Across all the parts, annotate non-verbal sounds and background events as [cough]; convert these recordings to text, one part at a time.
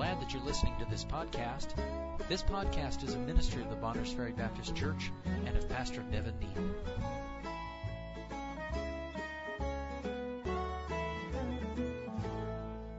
glad that you're listening to this podcast. This podcast is a ministry of the Bonners Ferry Baptist Church and of Pastor Nevin Neal.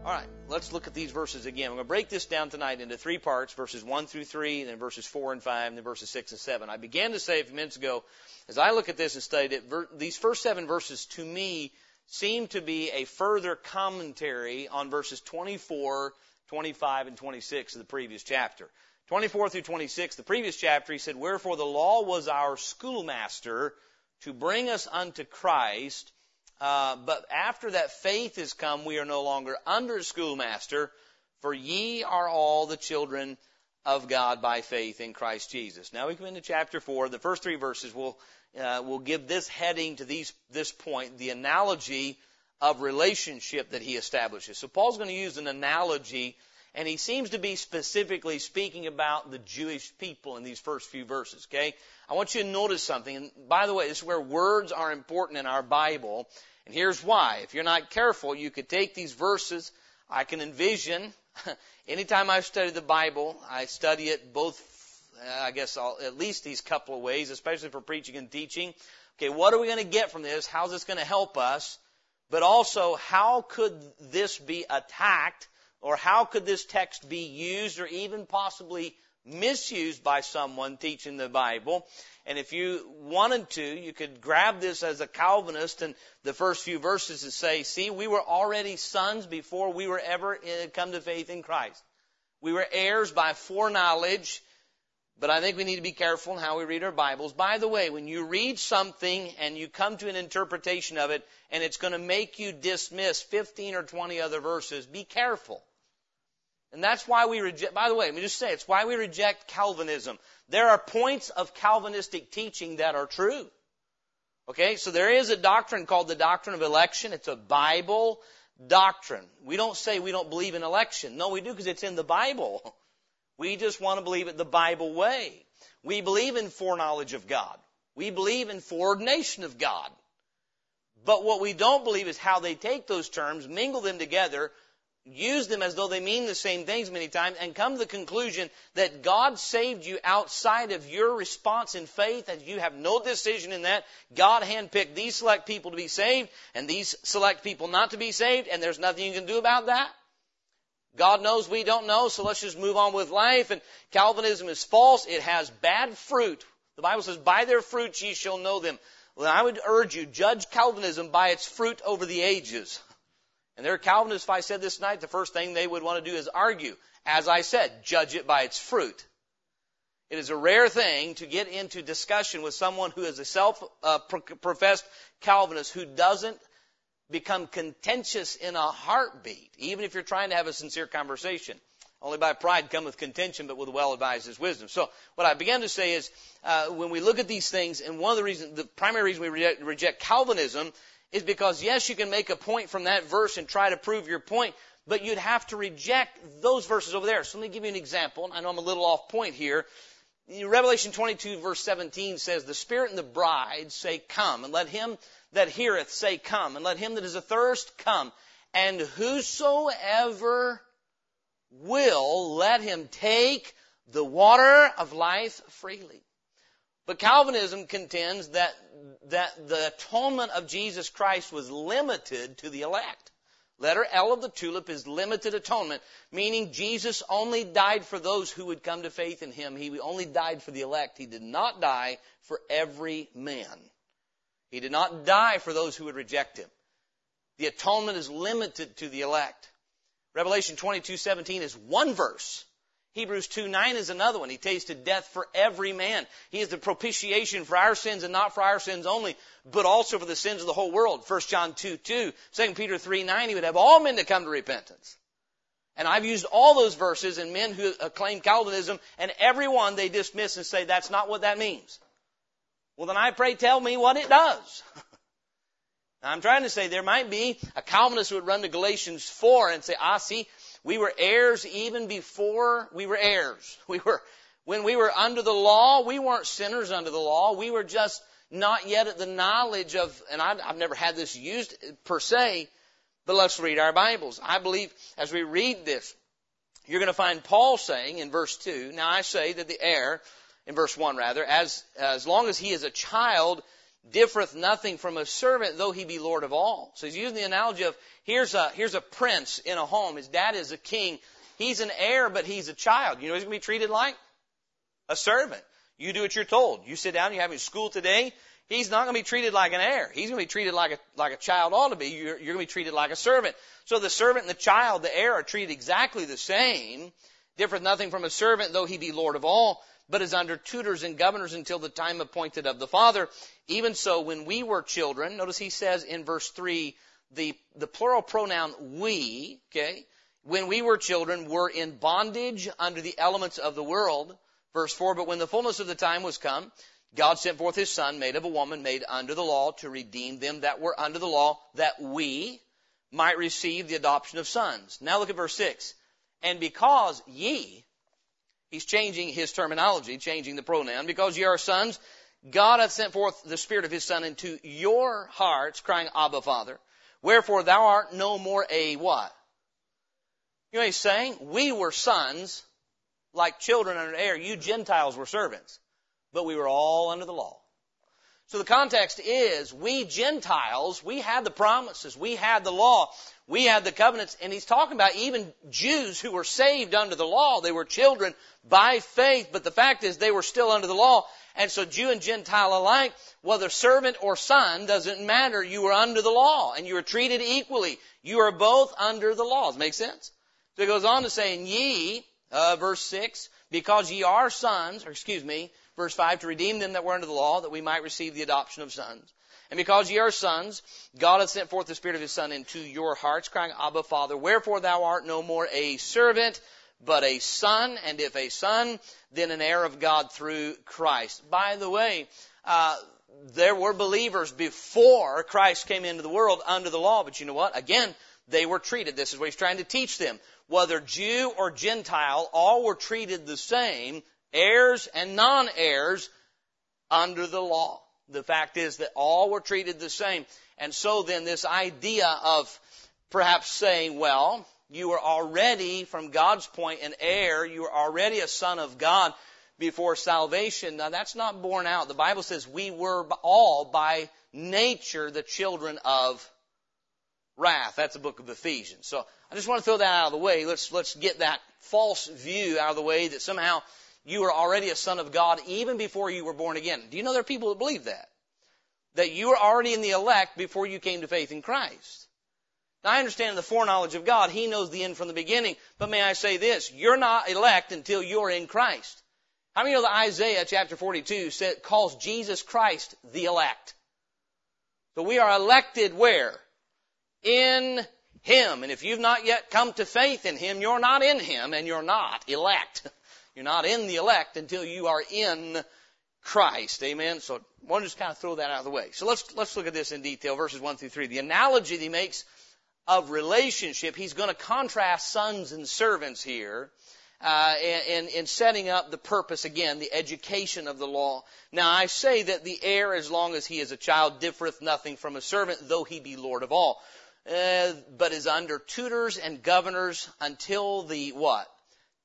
All right, let's look at these verses again. I'm going to break this down tonight into three parts, verses 1 through 3, then verses 4 and 5, and then verses 6 and 7. I began to say a few minutes ago, as I look at this and studied it, these first seven verses to me seem to be a further commentary on verses 24, 25, and 26 of the previous chapter. 24 through 26, the previous chapter, he said, Wherefore the law was our schoolmaster to bring us unto Christ, uh, but after that faith is come, we are no longer under schoolmaster, for ye are all the children of God by faith in Christ Jesus. Now we come into chapter 4. The first three verses will, uh, will give this heading to these, this point, the analogy of relationship that he establishes. So Paul's going to use an analogy, and he seems to be specifically speaking about the Jewish people in these first few verses, okay? I want you to notice something, and by the way, this is where words are important in our Bible, and here's why. If you're not careful, you could take these verses, I can envision, [laughs] anytime I study the Bible, I study it both, uh, I guess, all, at least these couple of ways, especially for preaching and teaching. Okay, what are we going to get from this? How's this going to help us? But also, how could this be attacked, or how could this text be used, or even possibly misused by someone teaching the Bible? And if you wanted to, you could grab this as a Calvinist and the first few verses and say, see, we were already sons before we were ever uh, come to faith in Christ. We were heirs by foreknowledge, but I think we need to be careful in how we read our Bibles. By the way, when you read something and you come to an interpretation of it and it's going to make you dismiss 15 or 20 other verses, be careful. And that's why we reject, by the way, let me just say, it's why we reject Calvinism. There are points of Calvinistic teaching that are true. Okay, so there is a doctrine called the doctrine of election. It's a Bible doctrine. We don't say we don't believe in election. No, we do because it's in the Bible. [laughs] We just want to believe it the Bible way. We believe in foreknowledge of God. We believe in foreordination of God. But what we don't believe is how they take those terms, mingle them together, use them as though they mean the same things many times and come to the conclusion that God saved you outside of your response in faith and you have no decision in that. God handpicked these select people to be saved and these select people not to be saved and there's nothing you can do about that. God knows we don't know, so let's just move on with life. And Calvinism is false. It has bad fruit. The Bible says, by their fruits ye shall know them. Well, I would urge you, judge Calvinism by its fruit over the ages. And there are Calvinists, if I said this night, the first thing they would want to do is argue. As I said, judge it by its fruit. It is a rare thing to get into discussion with someone who is a self-professed uh, Calvinist who doesn't become contentious in a heartbeat, even if you're trying to have a sincere conversation. Only by pride cometh contention, but with well advised is wisdom. So what I began to say is, uh, when we look at these things, and one of the reasons, the primary reason we reject, reject Calvinism is because yes, you can make a point from that verse and try to prove your point, but you'd have to reject those verses over there. So let me give you an example. I know I'm a little off point here. Revelation 22 verse 17 says, The Spirit and the bride say, Come, and let him that heareth say, Come, and let him that is athirst come. And whosoever will, let him take the water of life freely. But Calvinism contends that, that the atonement of Jesus Christ was limited to the elect. Letter L of the tulip is limited atonement, meaning Jesus only died for those who would come to faith in Him. He only died for the elect. He did not die for every man. He did not die for those who would reject Him. The atonement is limited to the elect. Revelation 22:17 is one verse. Hebrews 2 9 is another one. He tasted death for every man. He is the propitiation for our sins and not for our sins only, but also for the sins of the whole world. 1 John 2 2, 2 Peter 3 9, he would have all men to come to repentance. And I've used all those verses in men who claim Calvinism, and every one they dismiss and say that's not what that means. Well, then I pray tell me what it does. [laughs] now, I'm trying to say there might be a Calvinist who would run to Galatians 4 and say, ah, see, we were heirs even before we were heirs. [laughs] We were, when we were under the law, we weren't sinners under the law. We were just not yet at the knowledge of, and I've, I've never had this used per se, but let's read our Bibles. I believe as we read this, you're going to find Paul saying in verse 2, Now I say that the heir, in verse 1 rather, as, as long as he is a child, differeth nothing from a servant, though he be Lord of all. So he's using the analogy of here's a, here's a prince in a home. His dad is a king. He's an heir, but he's a child. You know he's going to be treated like? A servant. You do what you're told. You sit down, you're having school today. He's not going to be treated like an heir. He's going to be treated like a, like a child ought to be. You're, you're going to be treated like a servant. So the servant and the child, the heir, are treated exactly the same. Differeth nothing from a servant, though he be Lord of all but is under tutors and governors until the time appointed of the Father. Even so, when we were children, notice he says in verse 3, the, the plural pronoun we, okay, when we were children, were in bondage under the elements of the world. Verse 4, but when the fullness of the time was come, God sent forth his son, made of a woman, made under the law, to redeem them that were under the law, that we might receive the adoption of sons. Now look at verse 6. And because ye, He's changing his terminology, changing the pronoun. Because ye are sons, God hath sent forth the Spirit of His Son into your hearts, crying, Abba, Father. Wherefore thou art no more a what? You know he's saying? We were sons, like children under the heir. You Gentiles were servants. But we were all under the law. So the context is, we Gentiles, we had the promises, we had the law, we had the covenants, and he's talking about even Jews who were saved under the law. They were children by faith, but the fact is they were still under the law. And so Jew and Gentile alike, whether servant or son, doesn't matter. You were under the law, and you were treated equally. You are both under the laws. Make sense? So it goes on to say, and ye, uh, verse 6, because ye are sons, or excuse me, verse 5, to redeem them that were under the law, that we might receive the adoption of sons. And because ye are sons, God hath sent forth the Spirit of His Son into your hearts, crying, Abba, Father. Wherefore thou art no more a servant, but a son, and if a son, then an heir of God through Christ. By the way, uh, there were believers before Christ came into the world under the law, but you know what? Again, they were treated. This is what he's trying to teach them. Whether Jew or Gentile, all were treated the same heirs and non-heirs under the law. The fact is that all were treated the same. And so then this idea of perhaps saying, well, you are already, from God's point, an heir. You are already a son of God before salvation. Now that's not borne out. The Bible says we were all by nature the children of wrath. That's the book of Ephesians. So I just want to throw that out of the way. Let's, let's get that false view out of the way that somehow you are already a son of God even before you were born again. Do you know there are people that believe that? That you were already in the elect before you came to faith in Christ. Now I understand the foreknowledge of God. He knows the end from the beginning. But may I say this? You're not elect until you're in Christ. How many know that Isaiah chapter 42 said, calls Jesus Christ the elect? So we are elected where? In Him. And if you've not yet come to faith in Him, you're not in Him and you're not elect. [laughs] You're not in the elect until you are in Christ. Amen. So I want to just kind of throw that out of the way. So let's let's look at this in detail, verses one through three. The analogy that he makes of relationship, he's going to contrast sons and servants here. Uh, in, in setting up the purpose again, the education of the law. Now I say that the heir, as long as he is a child, differeth nothing from a servant, though he be lord of all, uh, but is under tutors and governors until the what?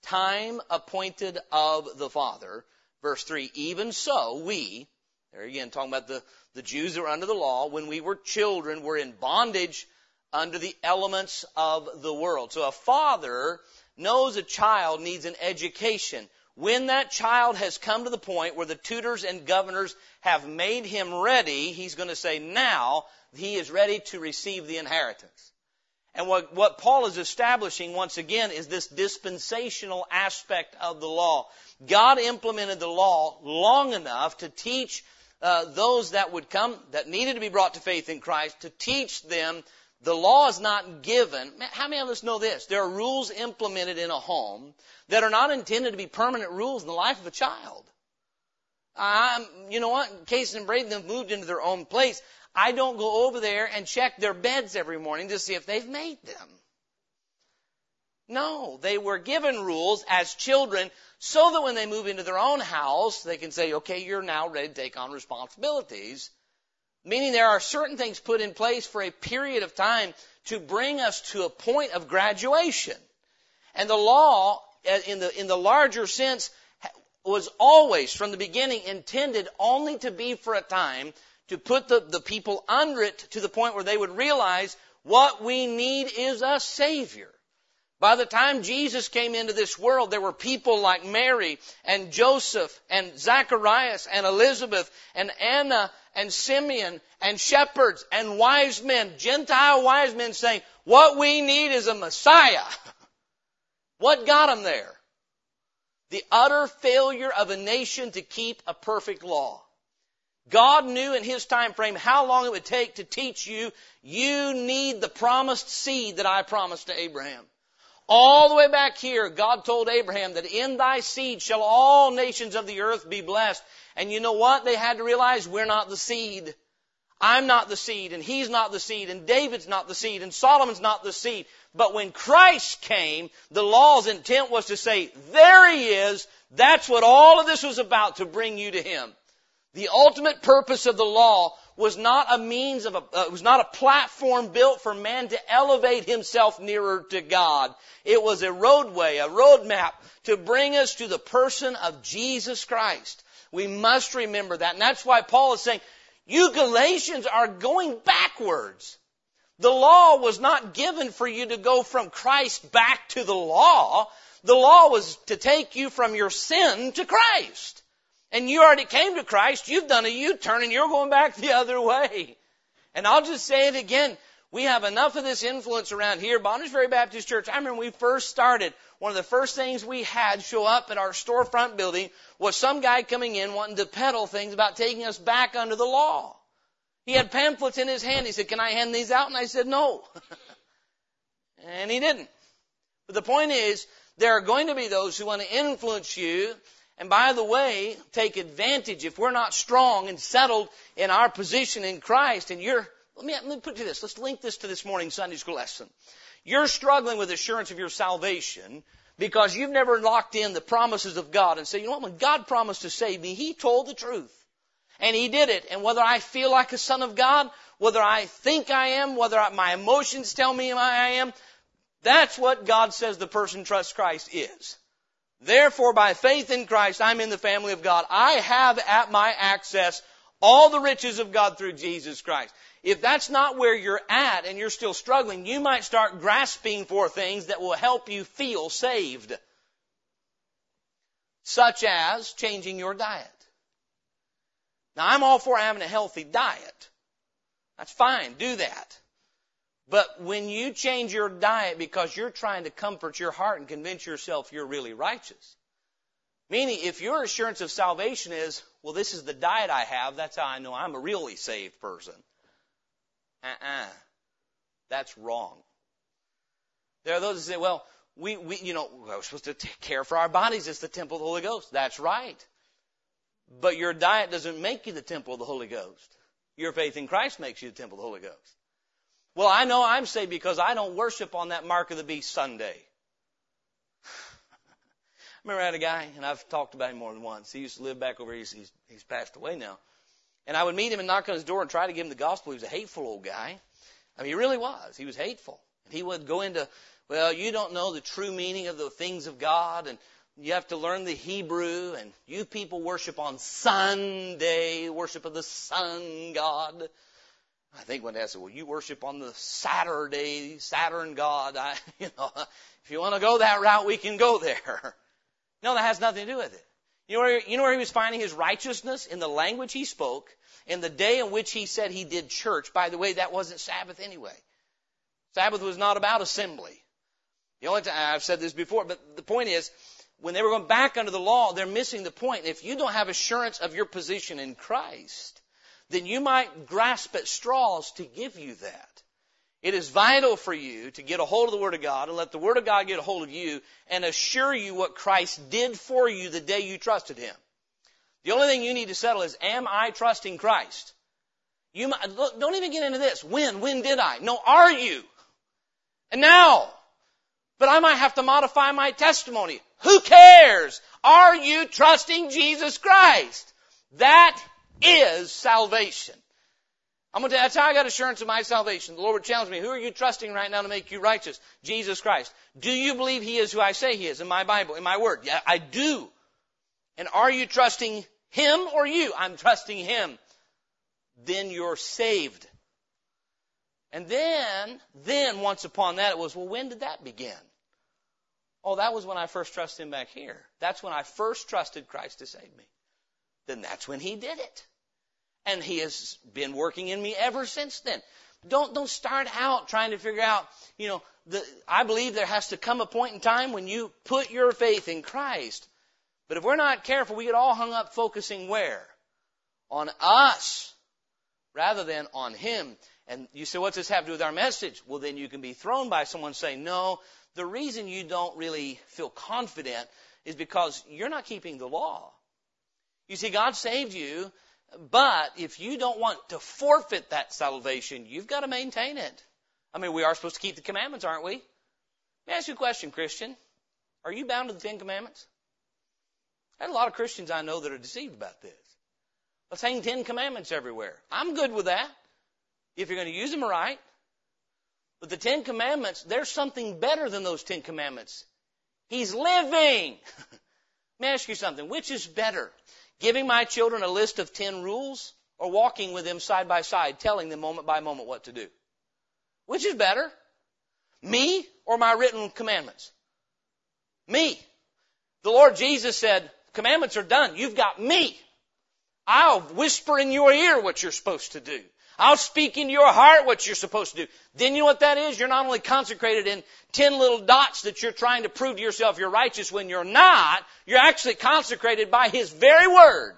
Time appointed of the Father. Verse 3, even so, we, there again, talking about the, the Jews that were under the law, when we were children, were in bondage under the elements of the world. So a father knows a child needs an education. When that child has come to the point where the tutors and governors have made him ready, he's going to say, now he is ready to receive the inheritance. And what, what Paul is establishing once again is this dispensational aspect of the law. God implemented the law long enough to teach uh, those that would come, that needed to be brought to faith in Christ, to teach them the law is not given. How many of us know this? There are rules implemented in a home that are not intended to be permanent rules in the life of a child. Um, you know what? Case and Braden have moved into their own place. I don't go over there and check their beds every morning to see if they've made them. No, they were given rules as children so that when they move into their own house, they can say, okay, you're now ready to take on responsibilities. Meaning there are certain things put in place for a period of time to bring us to a point of graduation. And the law, uh, in the, in the larger sense, was always, from the beginning, intended only to be for a time to put the, the people under it to the point where they would realize what we need is a Savior. By the time Jesus came into this world, there were people like Mary and Joseph and Zacharias and Elizabeth and Anna and Simeon and shepherds and wise men, Gentile wise men saying, what we need is a Messiah. [laughs] What got them there? The utter failure of a nation to keep a perfect law. God knew in His time frame how long it would take to teach you, you need the promised seed that I promised to Abraham. All the way back here, God told Abraham that in thy seed shall all nations of the earth be blessed. And you know what? They had to realize we're not the seed. I'm not the seed, and he's not the seed, and David's not the seed, and Solomon's not the seed. But when Christ came, the law's intent was to say, there he is. That's what all of this was about, to bring you to him. The ultimate purpose of the law was not a means of a, uh, was not a platform built for man to elevate himself nearer to God. It was a roadway, a roadmap to bring us to the person of Jesus Christ. We must remember that. And that's why Paul is saying, you Galatians are going backwards. The law was not given for you to go from Christ back to the law. The law was to take you from your sin to Christ. And you already came to Christ. You've done a U-turn and you're going back the other way. And I'll just say it again. We have enough of this influence around here. Bonners Ferry Baptist Church, I remember we first started, one of the first things we had show up at our storefront building was some guy coming in wanting to peddle things about taking us back under the law. He had pamphlets in his hand. He said, can I hand these out? And I said, no. [laughs] and he didn't. But the point is, there are going to be those who want to influence you and by the way, take advantage if we're not strong and settled in our position in Christ and you're let me, let me put to this. Let's link this to this morning's Sunday school lesson. You're struggling with assurance of your salvation because you've never locked in the promises of God and say, you know what, when God promised to save me, He told the truth. And He did it. And whether I feel like a son of God, whether I think I am, whether my emotions tell me I am, that's what God says the person trusts Christ is. Therefore, by faith in Christ, I'm in the family of God. I have at my access all the riches of God through Jesus Christ. If that's not where you're at and you're still struggling, you might start grasping for things that will help you feel saved. Such as changing your diet. Now I'm all for having a healthy diet. That's fine. Do that. But when you change your diet because you're trying to comfort your heart and convince yourself you're really righteous, meaning if your assurance of salvation is, well, this is the diet I have, that's how I know I'm a really saved person. Uh-uh. That's wrong. There are those that say, well, we, we, you know, we're supposed to take care for our bodies. It's the temple of the Holy Ghost. That's right. But your diet doesn't make you the temple of the Holy Ghost. Your faith in Christ makes you the temple of the Holy Ghost. Well, I know I'm saved because I don't worship on that mark of the beast Sunday. I [laughs] remember I had a guy, and I've talked about him more than once. He used to live back over here. He's, he's, he's passed away now. And I would meet him and knock on his door and try to give him the gospel. He was a hateful old guy. I mean, he really was. He was hateful. And he would go into, well, you don't know the true meaning of the things of God, and you have to learn the Hebrew, and you people worship on Sunday, worship of the sun god. I think when they said, well, you worship on the Saturday, Saturn god, I, [laughs] you know, if you want to go that route, we can go there. [laughs] No, that has nothing to do with it. You know, where, you know where he was finding his righteousness? In the language he spoke, in the day in which he said he did church. By the way, that wasn't Sabbath anyway. Sabbath was not about assembly. The only time, I've said this before, but the point is, when they were going back under the law, they're missing the point. If you don't have assurance of your position in Christ, then you might grasp at straws to give you that. It is vital for you to get a hold of the Word of God and let the Word of God get a hold of you and assure you what Christ did for you the day you trusted Him. The only thing you need to settle is, am I trusting Christ? You might, look, don't even get into this. When? When did I? No, are you? And now. But I might have to modify my testimony. Who cares? Are you trusting Jesus Christ? That is salvation. I'm gonna tell you, that's how I got assurance of my salvation. The Lord would challenge me, who are you trusting right now to make you righteous? Jesus Christ. Do you believe He is who I say He is in my Bible, in my Word? Yeah, I do. And are you trusting Him or you? I'm trusting Him. Then you're saved. And then, then once upon that it was, well, when did that begin? Oh, that was when I first trusted Him back here. That's when I first trusted Christ to save me. Then that's when He did it. And He has been working in me ever since then. Don't, don't start out trying to figure out, you know, the, I believe there has to come a point in time when you put your faith in Christ. But if we're not careful, we get all hung up focusing where? On us rather than on Him. And you say, what's this have to do with our message? Well, then you can be thrown by someone saying, no, the reason you don't really feel confident is because you're not keeping the law. You see, God saved you, but if you don't want to forfeit that salvation, you've got to maintain it. I mean, we are supposed to keep the commandments, aren't we? Let me ask you a question, Christian. Are you bound to the Ten Commandments? I There's a lot of Christians I know that are deceived about this. Let's hang Ten Commandments everywhere. I'm good with that if you're going to use them right. But the Ten Commandments, there's something better than those Ten Commandments. He's living. [laughs] Let me ask you something. Which is better? Giving my children a list of ten rules or walking with them side by side, telling them moment by moment what to do? Which is better? Me or my written commandments? Me. The Lord Jesus said, commandments are done. You've got me. I'll whisper in your ear what you're supposed to do. I'll speak in your heart what you're supposed to do. Then you know what that is? You're not only consecrated in ten little dots that you're trying to prove to yourself you're righteous when you're not, you're actually consecrated by His very Word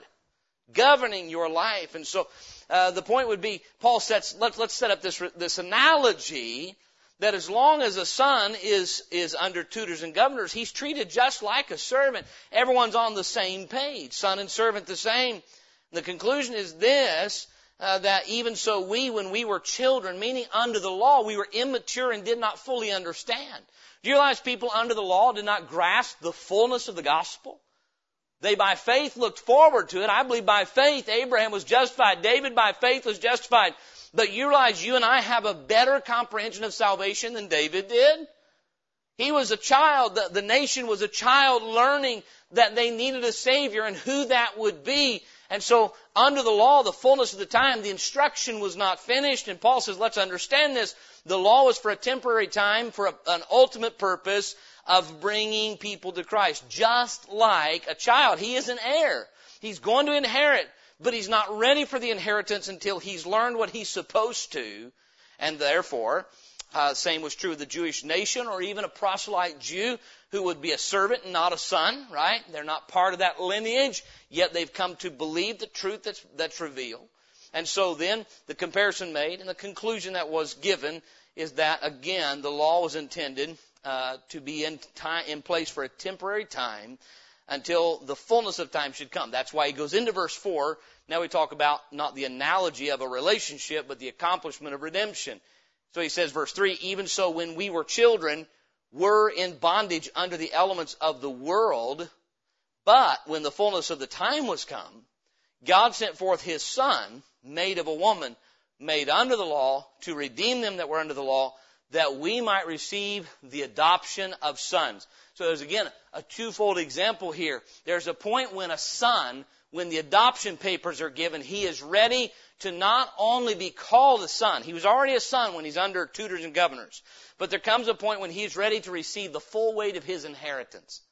governing your life. And so, uh, the point would be, Paul sets, let's, let's set up this, this analogy that as long as a son is, is under tutors and governors, he's treated just like a servant. Everyone's on the same page. Son and servant the same. The conclusion is this, uh, that even so we, when we were children, meaning under the law, we were immature and did not fully understand. Do you realize people under the law did not grasp the fullness of the gospel? They by faith looked forward to it. I believe by faith Abraham was justified. David by faith was justified. But you realize you and I have a better comprehension of salvation than David did? He was a child. The, the nation was a child learning that they needed a Savior and who that would be. And so, under the law, the fullness of the time, the instruction was not finished. And Paul says, let's understand this. The law was for a temporary time, for a, an ultimate purpose of bringing people to Christ. Just like a child. He is an heir. He's going to inherit, but he's not ready for the inheritance until he's learned what he's supposed to. And therefore, uh, same was true of the Jewish nation or even a proselyte Jew who would be a servant and not a son, right? They're not part of that lineage, yet they've come to believe the truth that's, that's revealed. And so then the comparison made and the conclusion that was given is that again the law was intended uh, to be in, time, in place for a temporary time until the fullness of time should come. That's why he goes into verse 4. Now we talk about not the analogy of a relationship, but the accomplishment of redemption. So he says, verse 3, even so when we were children, were in bondage under the elements of the world, but when the fullness of the time was come, God sent forth His Son, made of a woman, made under the law, to redeem them that were under the law, that we might receive the adoption of sons. So there's again a twofold example here. There's a point when a son, when the adoption papers are given, he is ready to not only be called a son, he was already a son when he's under tutors and governors, but there comes a point when he's ready to receive the full weight of his inheritance.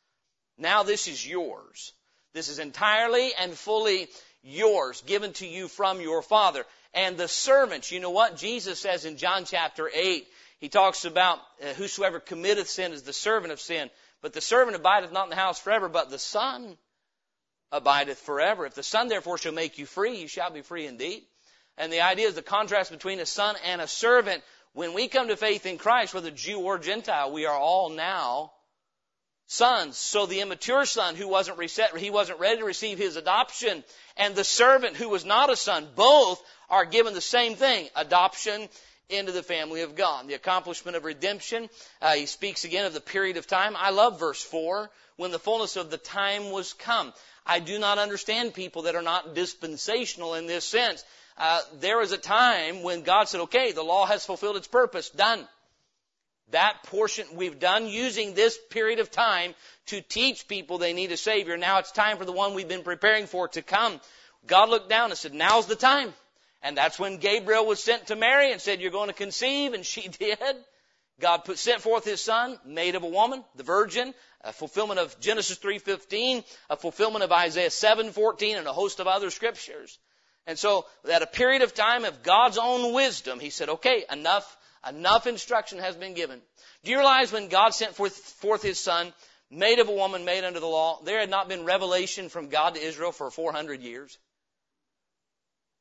Now this is yours. This is entirely and fully yours, given to you from your father. And the servants, you know what? Jesus says in John chapter 8, he talks about uh, whosoever committeth sin is the servant of sin. But the servant abideth not in the house forever, but the son abideth forever. If the son therefore shall make you free, you shall be free indeed. And the idea is the contrast between a son and a servant. When we come to faith in Christ, whether Jew or Gentile, we are all now sons. So the immature son who wasn't reset, he wasn't ready to receive his adoption, and the servant who was not a son, both are given the same thing, adoption into the family of God. The accomplishment of redemption. Uh, he speaks again of the period of time. I love verse 4. When the fullness of the time was come. I do not understand people that are not dispensational in this sense. uh, there was a time when God said, okay, the law has fulfilled its purpose, done. That portion we've done using this period of time to teach people they need a Savior. Now it's time for the one we've been preparing for to come. God looked down and said, now's the time. And that's when Gabriel was sent to Mary and said, you're going to conceive, and she [laughs] did. God put, sent forth His Son, made of a woman, the virgin, a fulfillment of Genesis 3.15, a fulfillment of Isaiah 7.14, and a host of other scriptures. And so, at a period of time of God's own wisdom, He said, okay, enough, enough instruction has been given. Do you realize when God sent forth, forth His Son, made of a woman, made under the law, there had not been revelation from God to Israel for 400 years?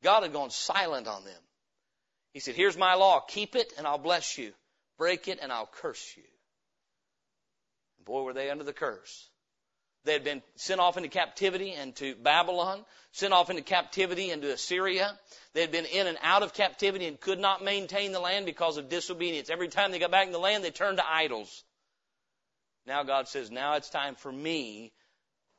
God had gone silent on them. He said, here's my law, keep it and I'll bless you. Break it and I'll curse you. Boy, were they under the curse. They had been sent off into captivity and to Babylon, sent off into captivity into Assyria. They had been in and out of captivity and could not maintain the land because of disobedience. Every time they got back in the land, they turned to idols. Now God says, now it's time for me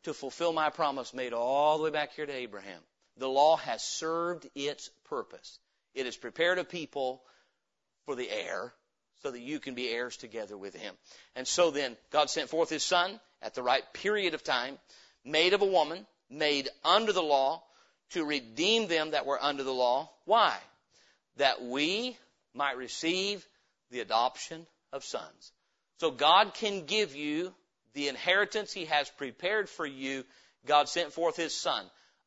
to fulfill my promise made all the way back here to Abraham. The law has served its purpose. It has prepared a people for the heir so that you can be heirs together with him. And so then, God sent forth his son at the right period of time, made of a woman, made under the law, to redeem them that were under the law. Why? That we might receive the adoption of sons. So God can give you the inheritance he has prepared for you. God sent forth his son.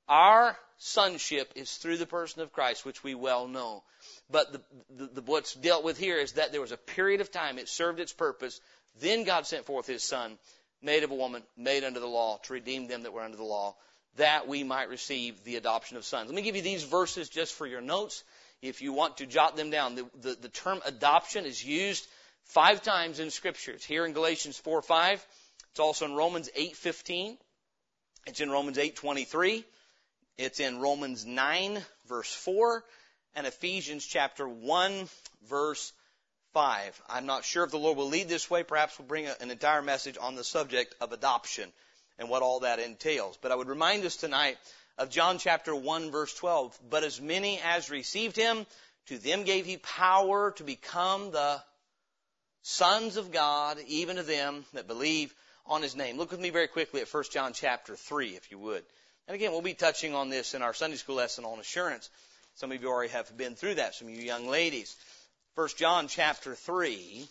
Our sonship is through the person of Christ, which we well know. But the, the, the, what's dealt with here is that there was a period of time, it served its purpose. Then God sent forth His Son, made of a woman, made under the law, to redeem them that were under the law, that we might receive the adoption of sons. Let me give you these verses just for your notes. If you want to jot them down, the, the, the term adoption is used five times in Scripture. It's here in Galatians 4 5. It's also in Romans 8 15. It's in Romans 8 23. It's in Romans 9 verse 4 and Ephesians chapter 1 verse 5. I'm not sure if the Lord will lead this way. Perhaps we'll bring an entire message on the subject of adoption and what all that entails. But I would remind us tonight of John chapter 1 verse 12. But as many as received him, to them gave he power to become the sons of God, even to them that believe on his name. Look with me very quickly at 1 John chapter 3, if you would. And again, we'll be touching on this in our Sunday school lesson on assurance. Some of you already have been through that, some of you young ladies. 1 John chapter 3,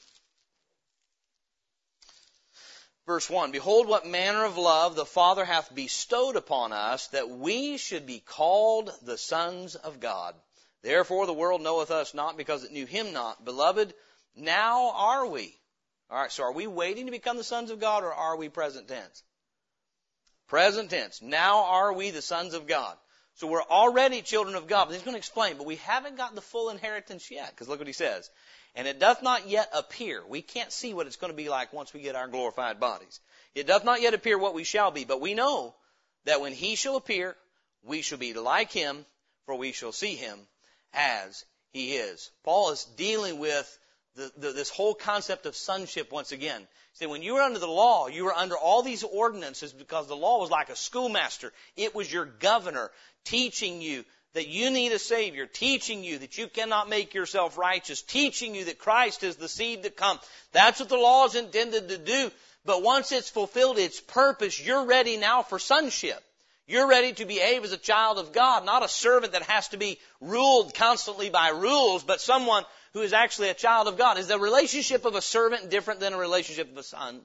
verse 1. Behold what manner of love the Father hath bestowed upon us that we should be called the sons of God. Therefore the world knoweth us not because it knew him not. Beloved, now are we. Alright, so are we waiting to become the sons of God or are we present tense? Present tense. Now are we the sons of God. So we're already children of God. But he's going to explain, but we haven't got the full inheritance yet. Because look what he says. And it doth not yet appear. We can't see what it's going to be like once we get our glorified bodies. It doth not yet appear what we shall be, but we know that when he shall appear, we shall be like him, for we shall see him as he is. Paul is dealing with the, the, this whole concept of sonship once again. See, when you were under the law, you were under all these ordinances because the law was like a schoolmaster. It was your governor teaching you that you need a Savior, teaching you that you cannot make yourself righteous, teaching you that Christ is the seed that comes. That's what the law is intended to do. But once it's fulfilled its purpose, you're ready now for sonship. You're ready to behave as a child of God, not a servant that has to be ruled constantly by rules, but someone who is actually a child of God. Is the relationship of a servant different than a relationship of a son?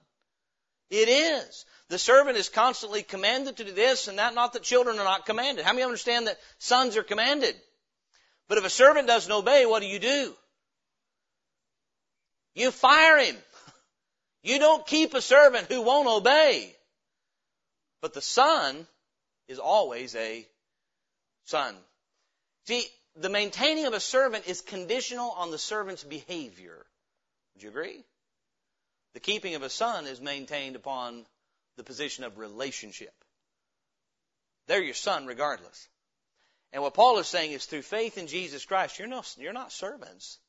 It is. The servant is constantly commanded to do this and that, not that children are not commanded. How many understand that sons are commanded? But if a servant doesn't obey, what do you do? You fire him. [laughs] You don't keep a servant who won't obey. But the son is always a son. See, the maintaining of a servant is conditional on the servant's behavior. Would you agree? The keeping of a son is maintained upon the position of relationship. They're your son regardless. And what Paul is saying is through faith in Jesus Christ, you're not, you're not servants.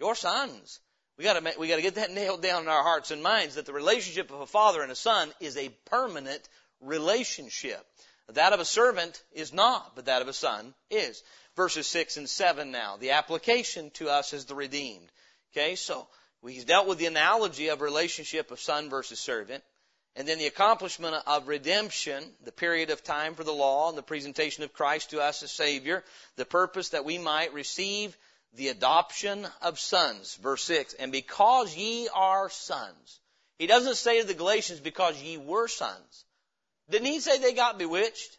You're sons. We gotta, we gotta get that [laughs] nailed down in our hearts and minds that the relationship of a father and a son is a permanent relationship. That of a servant is not, but that of a son is. Verses 6 and 7 now. The application to us as the redeemed. Okay, so he's dealt with the analogy of relationship of son versus servant. And then the accomplishment of redemption, the period of time for the law and the presentation of Christ to us as Savior, the purpose that we might receive the adoption of sons. Verse 6, and because ye are sons. He doesn't say to the Galatians because ye were sons. Didn't he say they got bewitched?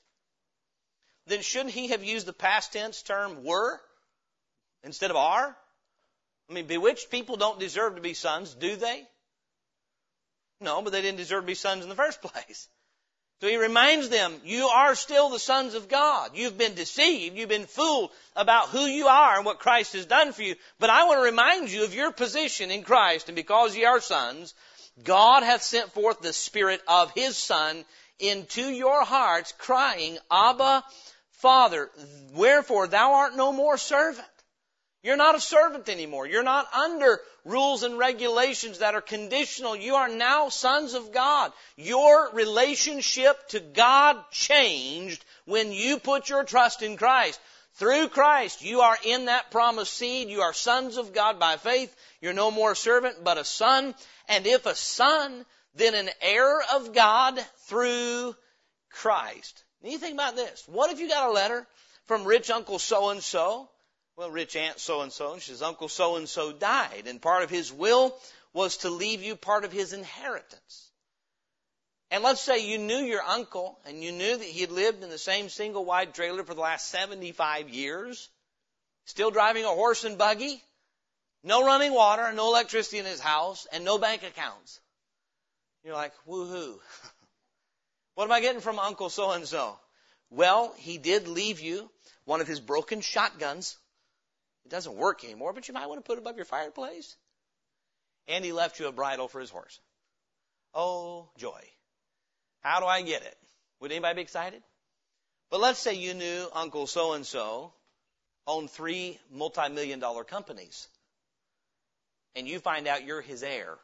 Then shouldn't he have used the past tense term were instead of are? I mean, bewitched people don't deserve to be sons, do they? No, but they didn't deserve to be sons in the first [laughs] place. So he reminds them, you are still the sons of God. You've been deceived. You've been fooled about who you are and what Christ has done for you. But I want to remind you of your position in Christ. And because ye are sons, God hath sent forth the Spirit of His Son into your hearts, crying, Abba, Father. Wherefore thou art no more servant. You're not a servant anymore. You're not under rules and regulations that are conditional. You are now sons of God. Your relationship to God changed when you put your trust in Christ. Through Christ, you are in that promised seed. You are sons of God by faith. You're no more a servant, but a son. And if a son, then an heir of God through Christ. Now you think about this. What if you got a letter from rich uncle so and so well, rich aunt so and so, she says, Uncle so and so died, and part of his will was to leave you part of his inheritance. And let's say you knew your uncle and you knew that he had lived in the same single wide trailer for the last 75 years, still driving a horse and buggy, no running water, no electricity in his house, and no bank accounts. You're like, woohoo. [laughs] what am I getting from Uncle so and so? Well, he did leave you one of his broken shotguns it doesn't work anymore, but you might want to put it above your fireplace. And he left you a bridle for his horse. Oh, joy. How do I get it? Would anybody be excited? But let's say you knew Uncle so and so owned three multi-million dollar companies. And you find out you're his heir.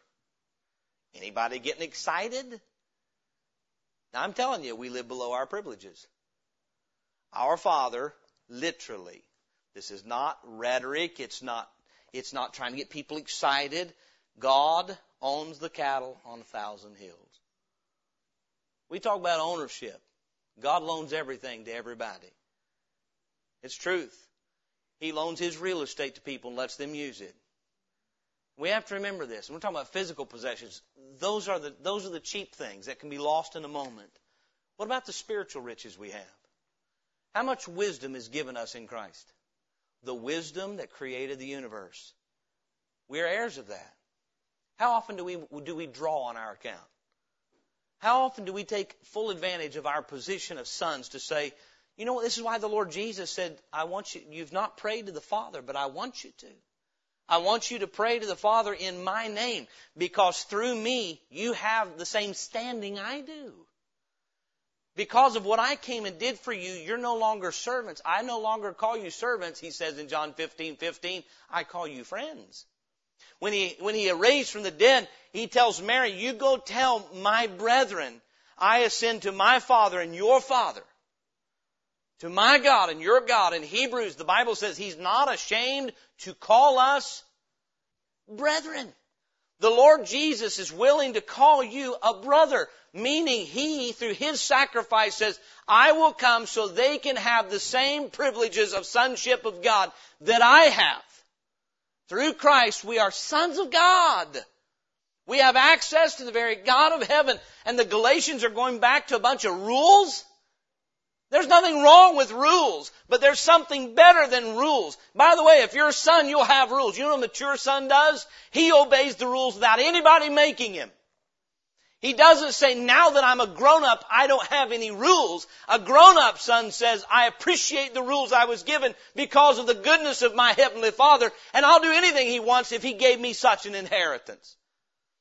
Anybody getting excited? Now I'm telling you, we live below our privileges. Our Father literally this is not rhetoric. It's not, it's not trying to get people excited. God owns the cattle on a thousand hills. We talk about ownership. God loans everything to everybody. It's truth. He loans his real estate to people and lets them use it. We have to remember this. We're talking about physical possessions. Those are the, those are the cheap things that can be lost in a moment. What about the spiritual riches we have? How much wisdom is given us in Christ? the wisdom that created the universe. We are heirs of that. How often do we, do we draw on our account? How often do we take full advantage of our position of sons to say, you know what, this is why the Lord Jesus said, I want you, you've not prayed to the Father, but I want you to. I want you to pray to the Father in my name because through me you have the same standing I do. Because of what I came and did for you, you're no longer servants. I no longer call you servants, he says in John 15, 15. I call you friends. When he, when he arose from the dead, he tells Mary, you go tell my brethren, I ascend to my Father and your Father, to my God and your God. In Hebrews, the Bible says he's not ashamed to call us brethren. The Lord Jesus is willing to call you a brother, meaning He, through His sacrifice, says, I will come so they can have the same privileges of sonship of God that I have. Through Christ, we are sons of God. We have access to the very God of heaven. And the Galatians are going back to a bunch of rules there's nothing wrong with rules, but there's something better than rules. By the way, if you're a son, you'll have rules. You know what a mature son does? He obeys the rules without anybody making him. He doesn't say, now that I'm a grown up, I don't have any rules. A grown up son says, I appreciate the rules I was given because of the goodness of my heavenly father, and I'll do anything he wants if he gave me such an inheritance.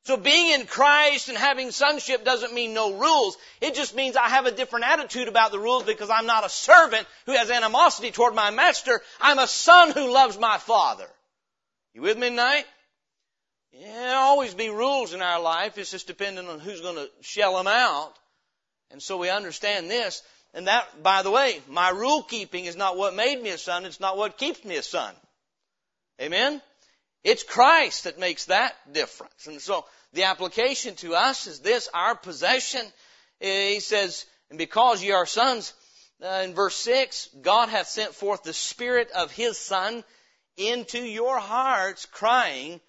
So being in Christ and having sonship doesn't mean no rules. It just means I have a different attitude about the rules because I'm not a servant who has animosity toward my master. I'm a son who loves my father. You with me tonight? Yeah, there'll always be rules in our life. It's just dependent on who's going to shell them out. And so we understand this. And that, by the way, my rule keeping is not what made me a son, it's not what keeps me a son. Amen? It's Christ that makes that difference. And so the application to us is this, our possession, he says, and because ye are sons, uh, in verse 6, God hath sent forth the Spirit of His Son into your hearts, crying,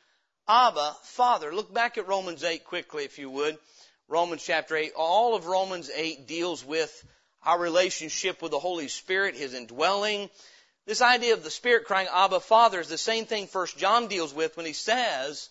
Abba, Father. Look back at Romans 8 quickly, if you would. Romans chapter 8. All of Romans 8 deals with our relationship with the Holy Spirit, His indwelling. This idea of the Spirit crying, Abba, Father, is the same thing First John deals with when he says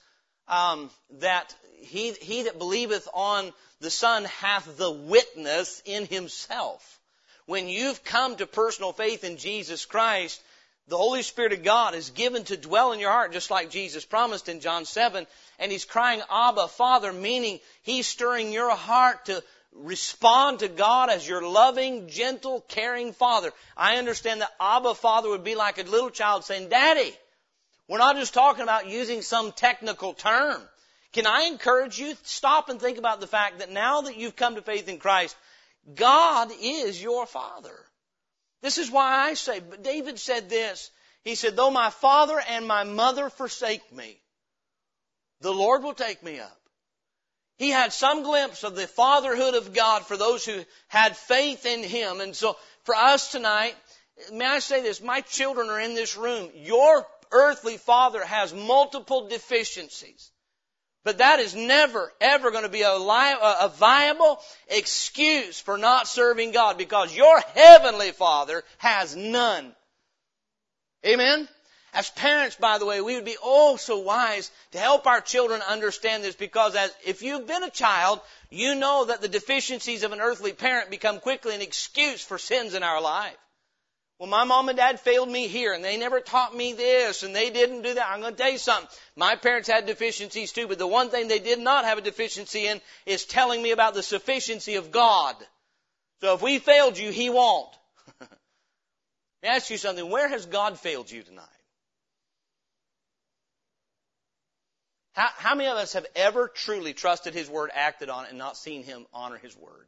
um, that he, he that believeth on the Son hath the witness in himself. When you've come to personal faith in Jesus Christ, the Holy Spirit of God is given to dwell in your heart, just like Jesus promised in John 7. And He's crying, Abba, Father, meaning He's stirring your heart to respond to God as your loving, gentle, caring Father. I understand that Abba, Father would be like a little child saying, Daddy. We're not just talking about using some technical term. Can I encourage you? Stop and think about the fact that now that you've come to faith in Christ, God is your Father. This is why I say, but David said this. He said, though my father and my mother forsake me, the Lord will take me up. He had some glimpse of the fatherhood of God for those who had faith in Him. And so for us tonight, may I say this, my children are in this room. Your earthly father has multiple deficiencies. But that is never, ever going to be a, li- a viable excuse for not serving God because your heavenly Father has none. Amen? As parents, by the way, we would be oh so wise to help our children understand this because as, if you've been a child, you know that the deficiencies of an earthly parent become quickly an excuse for sins in our life. Well, my mom and dad failed me here and they never taught me this and they didn't do that. I'm going to tell you something. My parents had deficiencies too, but the one thing they did not have a deficiency in is telling me about the sufficiency of God. So if we failed you, He won't. [laughs] Let me ask you something. Where has God failed you tonight? How, how many of us have ever truly trusted His Word, acted on it, and not seen Him honor His Word?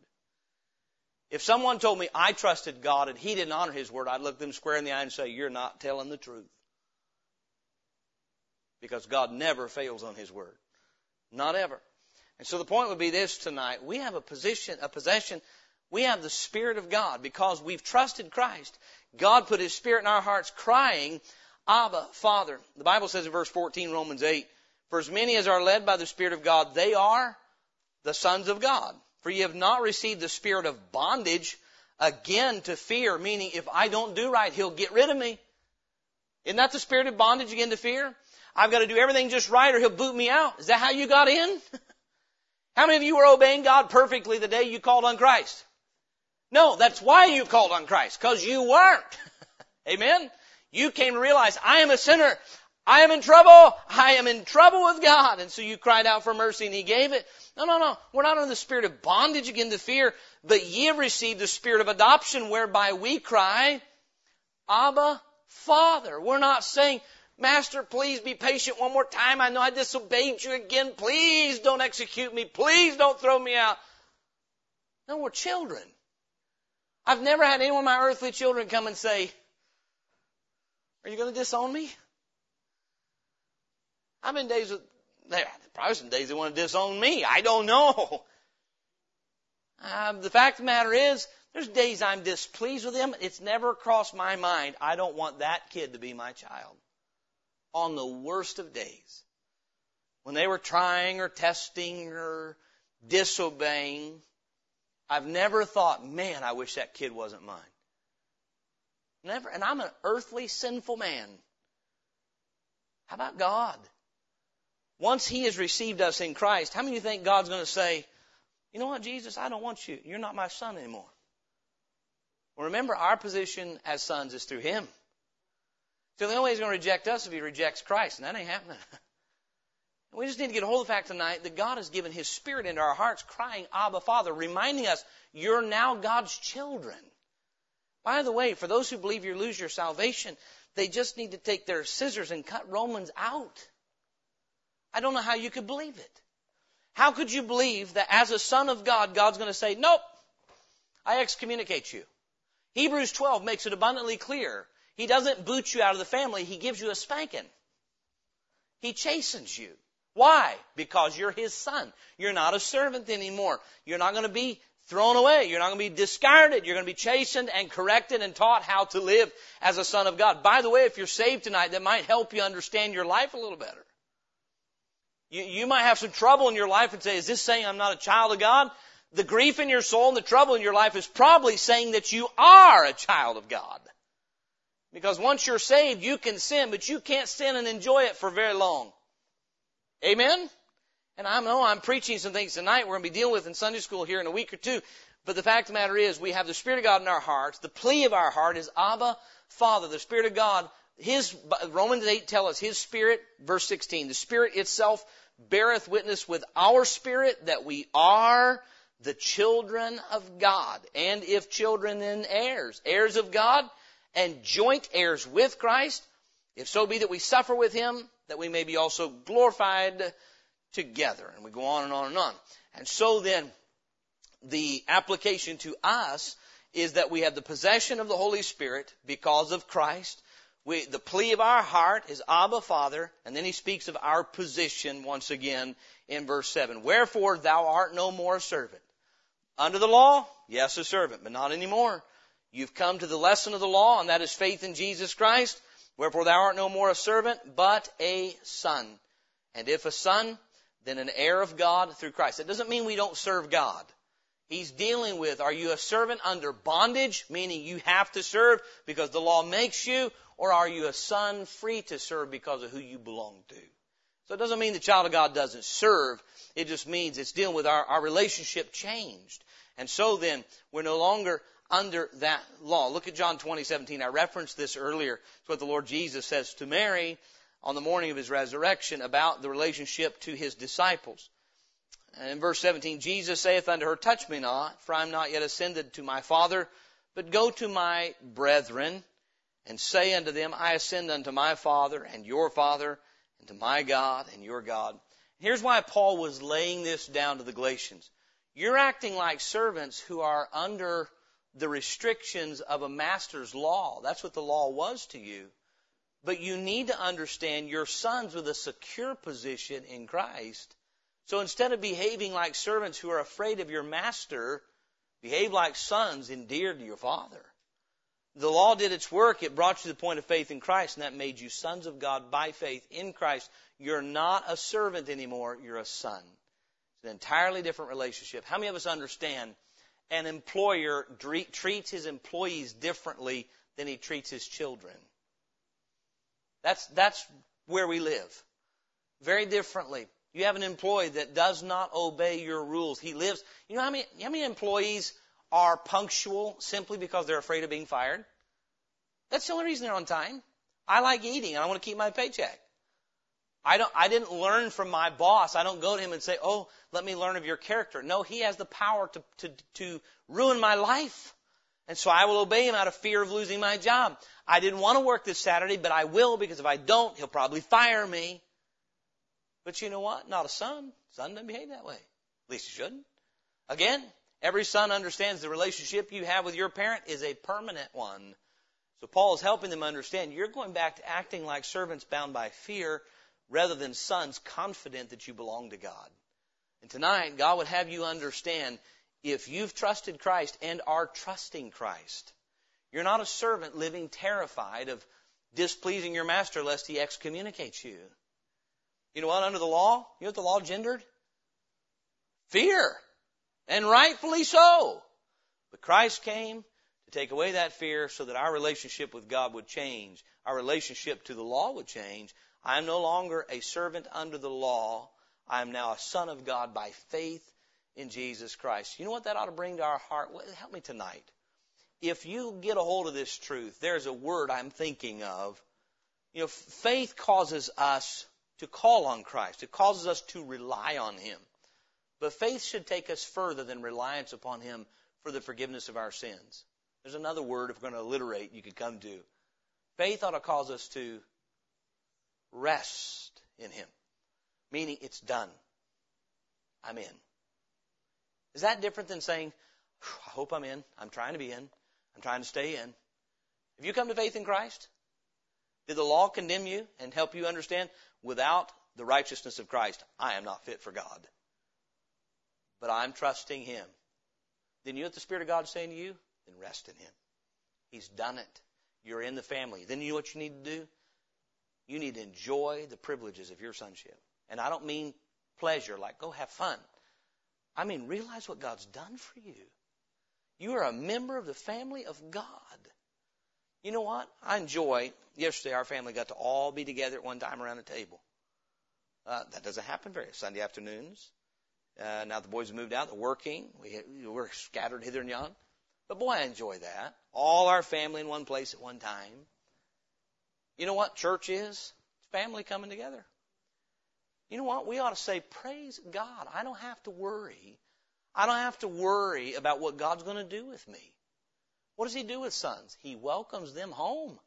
If someone told me I trusted God and He didn't honor His word, I'd look them square in the eye and say, You're not telling the truth. Because God never fails on His word. Not ever. And so the point would be this tonight. We have a position, a possession. We have the Spirit of God because we've trusted Christ. God put His Spirit in our hearts crying, Abba, Father. The Bible says in verse 14, Romans 8, For as many as are led by the Spirit of God, they are the sons of God. For you have not received the spirit of bondage again to fear, meaning if I don't do right, he'll get rid of me. Isn't that the spirit of bondage again to fear? I've got to do everything just right or he'll boot me out. Is that how you got in? [laughs] how many of you were obeying God perfectly the day you called on Christ? No, that's why you called on Christ, because you weren't. [laughs] Amen? You came to realize, I am a sinner. I am in trouble. I am in trouble with God. And so you cried out for mercy and He gave it. No, no, no. We're not under the spirit of bondage again to fear, but ye have received the spirit of adoption whereby we cry, Abba, Father. We're not saying, Master, please be patient one more time. I know I disobeyed you again. Please don't execute me. Please don't throw me out. No, we're children. I've never had any of my earthly children come and say, Are you going to disown me? I'm in days with, probably some days they want to disown me. I don't know. [laughs] Um, the fact of the matter is, there's days I'm displeased with them. It's never crossed my mind. I don't want that kid to be my child. On the worst of days. When they were trying or testing or disobeying, I've never thought, man, I wish that kid wasn't mine. Never. And I'm an earthly sinful man. How about God? Once He has received us in Christ, how many of you think God's going to say, you know what, Jesus, I don't want you. You're not my son anymore. Well, remember, our position as sons is through Him. So the only way He's going to reject us is if He rejects Christ, and that ain't happening. [laughs] We just need to get a hold of the fact tonight that God has given His Spirit into our hearts, crying, Abba, Father, reminding us, you're now God's children. By the way, for those who believe you lose your salvation, they just need to take their scissors and cut Romans out. I don't know how you could believe it. How could you believe that as a son of God, God's going to say, nope, I excommunicate you. Hebrews 12 makes it abundantly clear. He doesn't boot you out of the family, He gives you a spanking. He chastens you. Why? Because you're His son. You're not a servant anymore. You're not going to be thrown away. You're not going to be discarded. You're going to be chastened and corrected and taught how to live as a son of God. By the way, if you're saved tonight, that might help you understand your life a little better. You, you might have some trouble in your life and say, is this saying I'm not a child of God? The grief in your soul and the trouble in your life is probably saying that you are a child of God. Because once you're saved, you can sin, but you can't sin and enjoy it for very long. Amen? And I know I'm preaching some things tonight we're going to be dealing with in Sunday school here in a week or two. But the fact of the matter is, we have the Spirit of God in our hearts. The plea of our heart is, Abba, Father, the Spirit of God. His, Romans 8 tell us, His Spirit, verse 16, the Spirit itself beareth witness with our spirit that we are the children of God. And if children, then heirs. Heirs of God and joint heirs with Christ. If so be that we suffer with Him, that we may be also glorified together. And we go on and on and on. And so then, the application to us is that we have the possession of the Holy Spirit because of Christ. We, the plea of our heart is Abba Father, and then he speaks of our position once again in verse 7. Wherefore thou art no more a servant. Under the law, yes, a servant, but not anymore. You've come to the lesson of the law, and that is faith in Jesus Christ. Wherefore thou art no more a servant, but a son. And if a son, then an heir of God through Christ. It doesn't mean we don't serve God. He's dealing with, are you a servant under bondage, meaning you have to serve because the law makes you, or are you a son free to serve because of who you belong to? So it doesn't mean the child of God doesn't serve. It just means it's dealing with our, our relationship changed. And so then, we're no longer under that law. Look at John 20, 17. I referenced this earlier. It's what the Lord Jesus says to Mary on the morning of his resurrection about the relationship to his disciples. And in verse 17, Jesus saith unto her, Touch me not, for I am not yet ascended to my Father, but go to my brethren, and say unto them, I ascend unto my Father and your Father, and to my God and your God. Here's why Paul was laying this down to the Galatians. You're acting like servants who are under the restrictions of a master's law. That's what the law was to you. But you need to understand your sons with a secure position in Christ. So instead of behaving like servants who are afraid of your master, behave like sons endeared to your father. The law did its work. It brought you to the point of faith in Christ, and that made you sons of God by faith in Christ. You're not a servant anymore. You're a son. It's an entirely different relationship. How many of us understand an employer treats his employees differently than he treats his children? That's, that's where we live. Very differently. You have an employee that does not obey your rules. He lives, you know how many, how many employees are punctual simply because they're afraid of being fired? That's the only reason they're on time. I like eating and I want to keep my paycheck. I don't, I didn't learn from my boss. I don't go to him and say, oh, let me learn of your character. No, he has the power to, to, to ruin my life. And so I will obey him out of fear of losing my job. I didn't want to work this Saturday, but I will because if I don't, he'll probably fire me. But you know what? Not a son. Son doesn't behave that way. At least he shouldn't. Again, every son understands the relationship you have with your parent is a permanent one. So Paul is helping them understand you're going back to acting like servants bound by fear rather than sons confident that you belong to God. And tonight, God would have you understand if you've trusted Christ and are trusting Christ, you're not a servant living terrified of displeasing your master lest he excommunicates you. You know what? Under the law, you know what the law gendered? Fear. And rightfully so. But Christ came to take away that fear so that our relationship with God would change. Our relationship to the law would change. I am no longer a servant under the law. I am now a son of God by faith in Jesus Christ. You know what that ought to bring to our heart? Help me tonight. If you get a hold of this truth, there's a word I'm thinking of. You know, faith causes us to call on Christ. It causes us to rely on Him. But faith should take us further than reliance upon Him for the forgiveness of our sins. There's another word, if we're going to alliterate, you could come to. Faith ought to cause us to rest in Him, meaning it's done. I'm in. Is that different than saying, I hope I'm in. I'm trying to be in. I'm trying to stay in. Have you come to faith in Christ? Did the law condemn you and help you understand without the righteousness of Christ, I am not fit for God? But I'm trusting Him. Then you know what the Spirit of God saying to you? Then rest in Him. He's done it. You're in the family. Then you know what you need to do? You need to enjoy the privileges of your sonship. And I don't mean pleasure, like go have fun. I mean realize what God's done for you. You are a member of the family of God. You know what? I enjoy, yesterday our family got to all be together at one time around the table. Uh, that doesn't happen very Sunday afternoons. Uh, now the boys have moved out, they're working. We, we're scattered hither and yon. But boy, I enjoy that. All our family in one place at one time. You know what church is? It's family coming together. You know what? We ought to say, praise God. I don't have to worry. I don't have to worry about what God's going to do with me. What does He do with sons? He welcomes them home.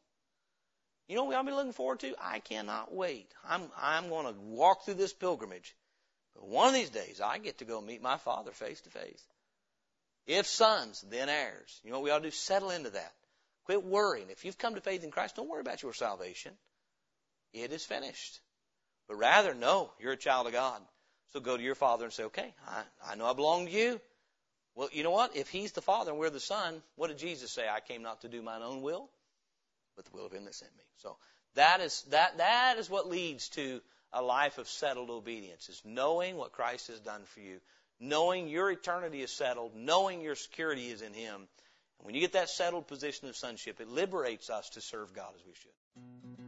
You know what we ought to be looking forward to? I cannot wait. I'm, I'm going to walk through this pilgrimage. But one of these days, I get to go meet my Father face to face. If sons, then heirs. You know what we ought to do? Settle into that. Quit worrying. If you've come to faith in Christ, don't worry about your salvation. It is finished. But rather, no, you're a child of God. So go to your father and say, okay, I, I know I belong to you. Well, you know what? If he's the father and we're the son, what did Jesus say? I came not to do mine own will, but the will of him that sent me. So that is, that, that is what leads to a life of settled obedience, is knowing what Christ has done for you knowing your eternity is settled, knowing your security is in Him. And when you get that settled position of sonship, it liberates us to serve God as we should.